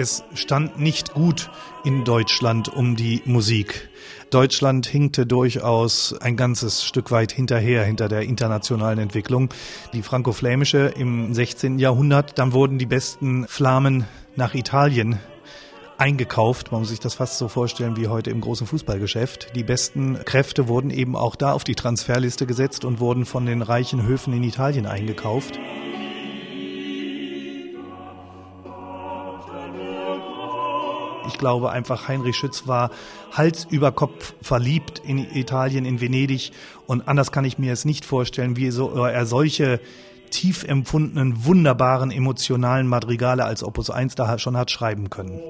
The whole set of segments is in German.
Es stand nicht gut in Deutschland um die Musik. Deutschland hinkte durchaus ein ganzes Stück weit hinterher, hinter der internationalen Entwicklung. Die franco-flämische im 16. Jahrhundert, dann wurden die besten Flamen nach Italien eingekauft. Man muss sich das fast so vorstellen wie heute im großen Fußballgeschäft. Die besten Kräfte wurden eben auch da auf die Transferliste gesetzt und wurden von den reichen Höfen in Italien eingekauft. Ich glaube einfach, Heinrich Schütz war Hals über Kopf verliebt in Italien, in Venedig. Und anders kann ich mir es nicht vorstellen, wie er solche tief empfundenen, wunderbaren, emotionalen Madrigale als Opus 1 da schon hat schreiben können.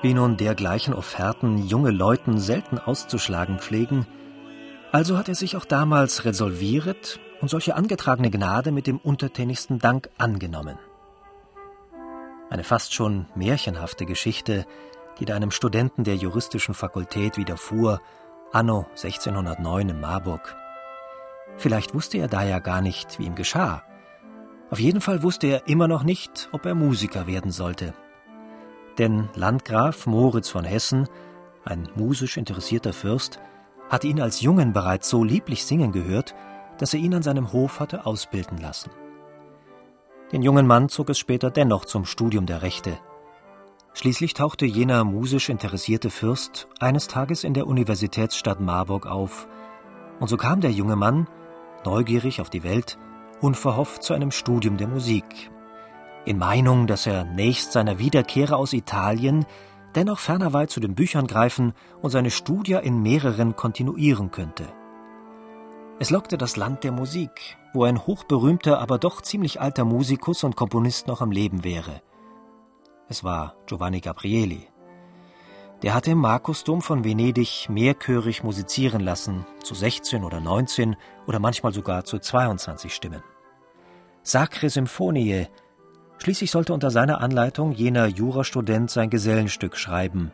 Wie nun dergleichen Offerten junge Leuten selten auszuschlagen pflegen, also hat er sich auch damals resolviert und solche angetragene Gnade mit dem untertänigsten Dank angenommen. Eine fast schon märchenhafte Geschichte, die da einem Studenten der juristischen Fakultät widerfuhr, anno 1609 in Marburg. Vielleicht wusste er da ja gar nicht, wie ihm geschah. Auf jeden Fall wusste er immer noch nicht, ob er Musiker werden sollte. Denn Landgraf Moritz von Hessen, ein musisch interessierter Fürst, hatte ihn als Jungen bereits so lieblich singen gehört, dass er ihn an seinem Hof hatte ausbilden lassen. Den jungen Mann zog es später dennoch zum Studium der Rechte. Schließlich tauchte jener musisch interessierte Fürst eines Tages in der Universitätsstadt Marburg auf, und so kam der junge Mann, neugierig auf die Welt, unverhofft zu einem Studium der Musik, in Meinung, dass er nächst seiner Wiederkehre aus Italien dennoch ferner weit zu den Büchern greifen und seine Studie in mehreren kontinuieren könnte. Es lockte das Land der Musik, wo ein hochberühmter, aber doch ziemlich alter Musikus und Komponist noch am Leben wäre. Es war Giovanni Gabrieli. Der hatte im Markusdom von Venedig mehrchörig musizieren lassen, zu 16 oder 19 oder manchmal sogar zu 22 Stimmen. Sacre Symphonie Schließlich sollte unter seiner Anleitung jener Jurastudent sein Gesellenstück schreiben.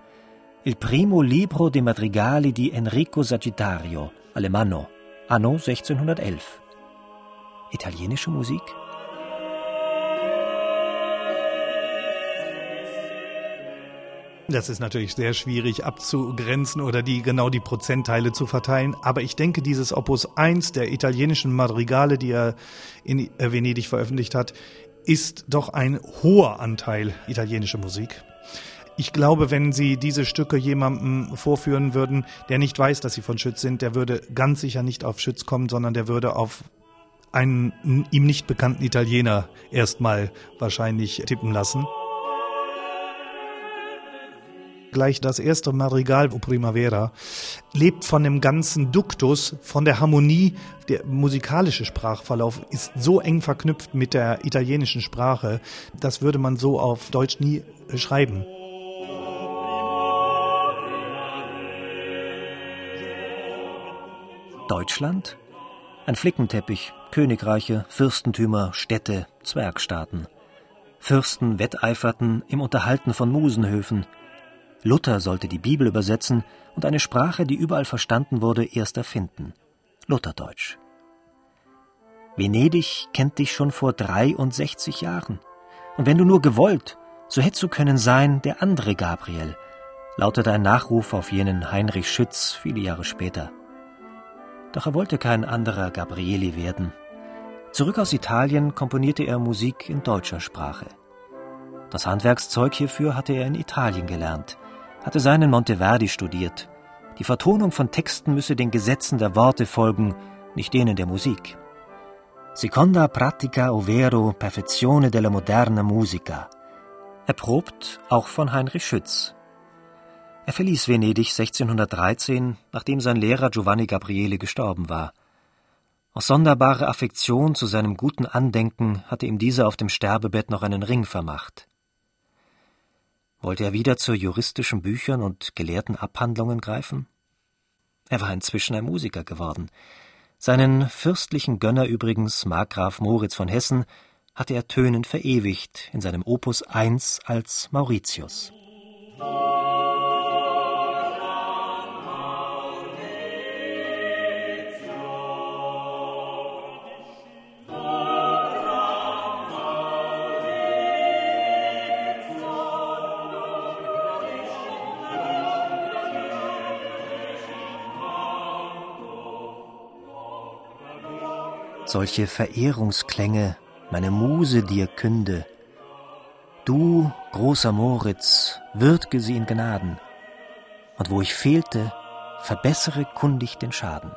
Il primo libro de madrigali di Enrico Sagittario, Alemanno, anno 1611. Italienische Musik? Das ist natürlich sehr schwierig abzugrenzen oder die genau die Prozentteile zu verteilen. Aber ich denke, dieses Opus 1 der italienischen Madrigale, die er in Venedig veröffentlicht hat, ist doch ein hoher Anteil italienische Musik. Ich glaube, wenn Sie diese Stücke jemandem vorführen würden, der nicht weiß, dass sie von Schütz sind, der würde ganz sicher nicht auf Schütz kommen, sondern der würde auf einen ihm nicht bekannten Italiener erstmal wahrscheinlich tippen lassen gleich das erste Madrigal Primavera, lebt von dem ganzen Duktus, von der Harmonie. Der musikalische Sprachverlauf ist so eng verknüpft mit der italienischen Sprache, das würde man so auf Deutsch nie schreiben. Deutschland? Ein Flickenteppich, Königreiche, Fürstentümer, Städte, Zwergstaaten. Fürsten wetteiferten im Unterhalten von Musenhöfen, Luther sollte die Bibel übersetzen und eine Sprache, die überall verstanden wurde, erst erfinden. Lutherdeutsch. Venedig kennt dich schon vor 63 Jahren. Und wenn du nur gewollt, so hättest du können sein der andere Gabriel, lautete ein Nachruf auf jenen Heinrich Schütz viele Jahre später. Doch er wollte kein anderer Gabrieli werden. Zurück aus Italien komponierte er Musik in deutscher Sprache. Das Handwerkszeug hierfür hatte er in Italien gelernt, hatte seinen Monteverdi studiert. Die Vertonung von Texten müsse den Gesetzen der Worte folgen, nicht denen der Musik. Seconda pratica ovvero perfezione della moderna musica. Erprobt auch von Heinrich Schütz. Er verließ Venedig 1613, nachdem sein Lehrer Giovanni Gabriele gestorben war. Aus sonderbarer Affektion zu seinem guten Andenken hatte ihm dieser auf dem Sterbebett noch einen Ring vermacht. Wollte er wieder zu juristischen Büchern und gelehrten Abhandlungen greifen? Er war inzwischen ein Musiker geworden. Seinen fürstlichen Gönner übrigens, Markgraf Moritz von Hessen, hatte er tönend verewigt in seinem Opus 1 als Mauritius. Solche Verehrungsklänge meine Muse dir künde. Du, großer Moritz, würd'ge sie in Gnaden, und wo ich fehlte, verbessere kundig den Schaden.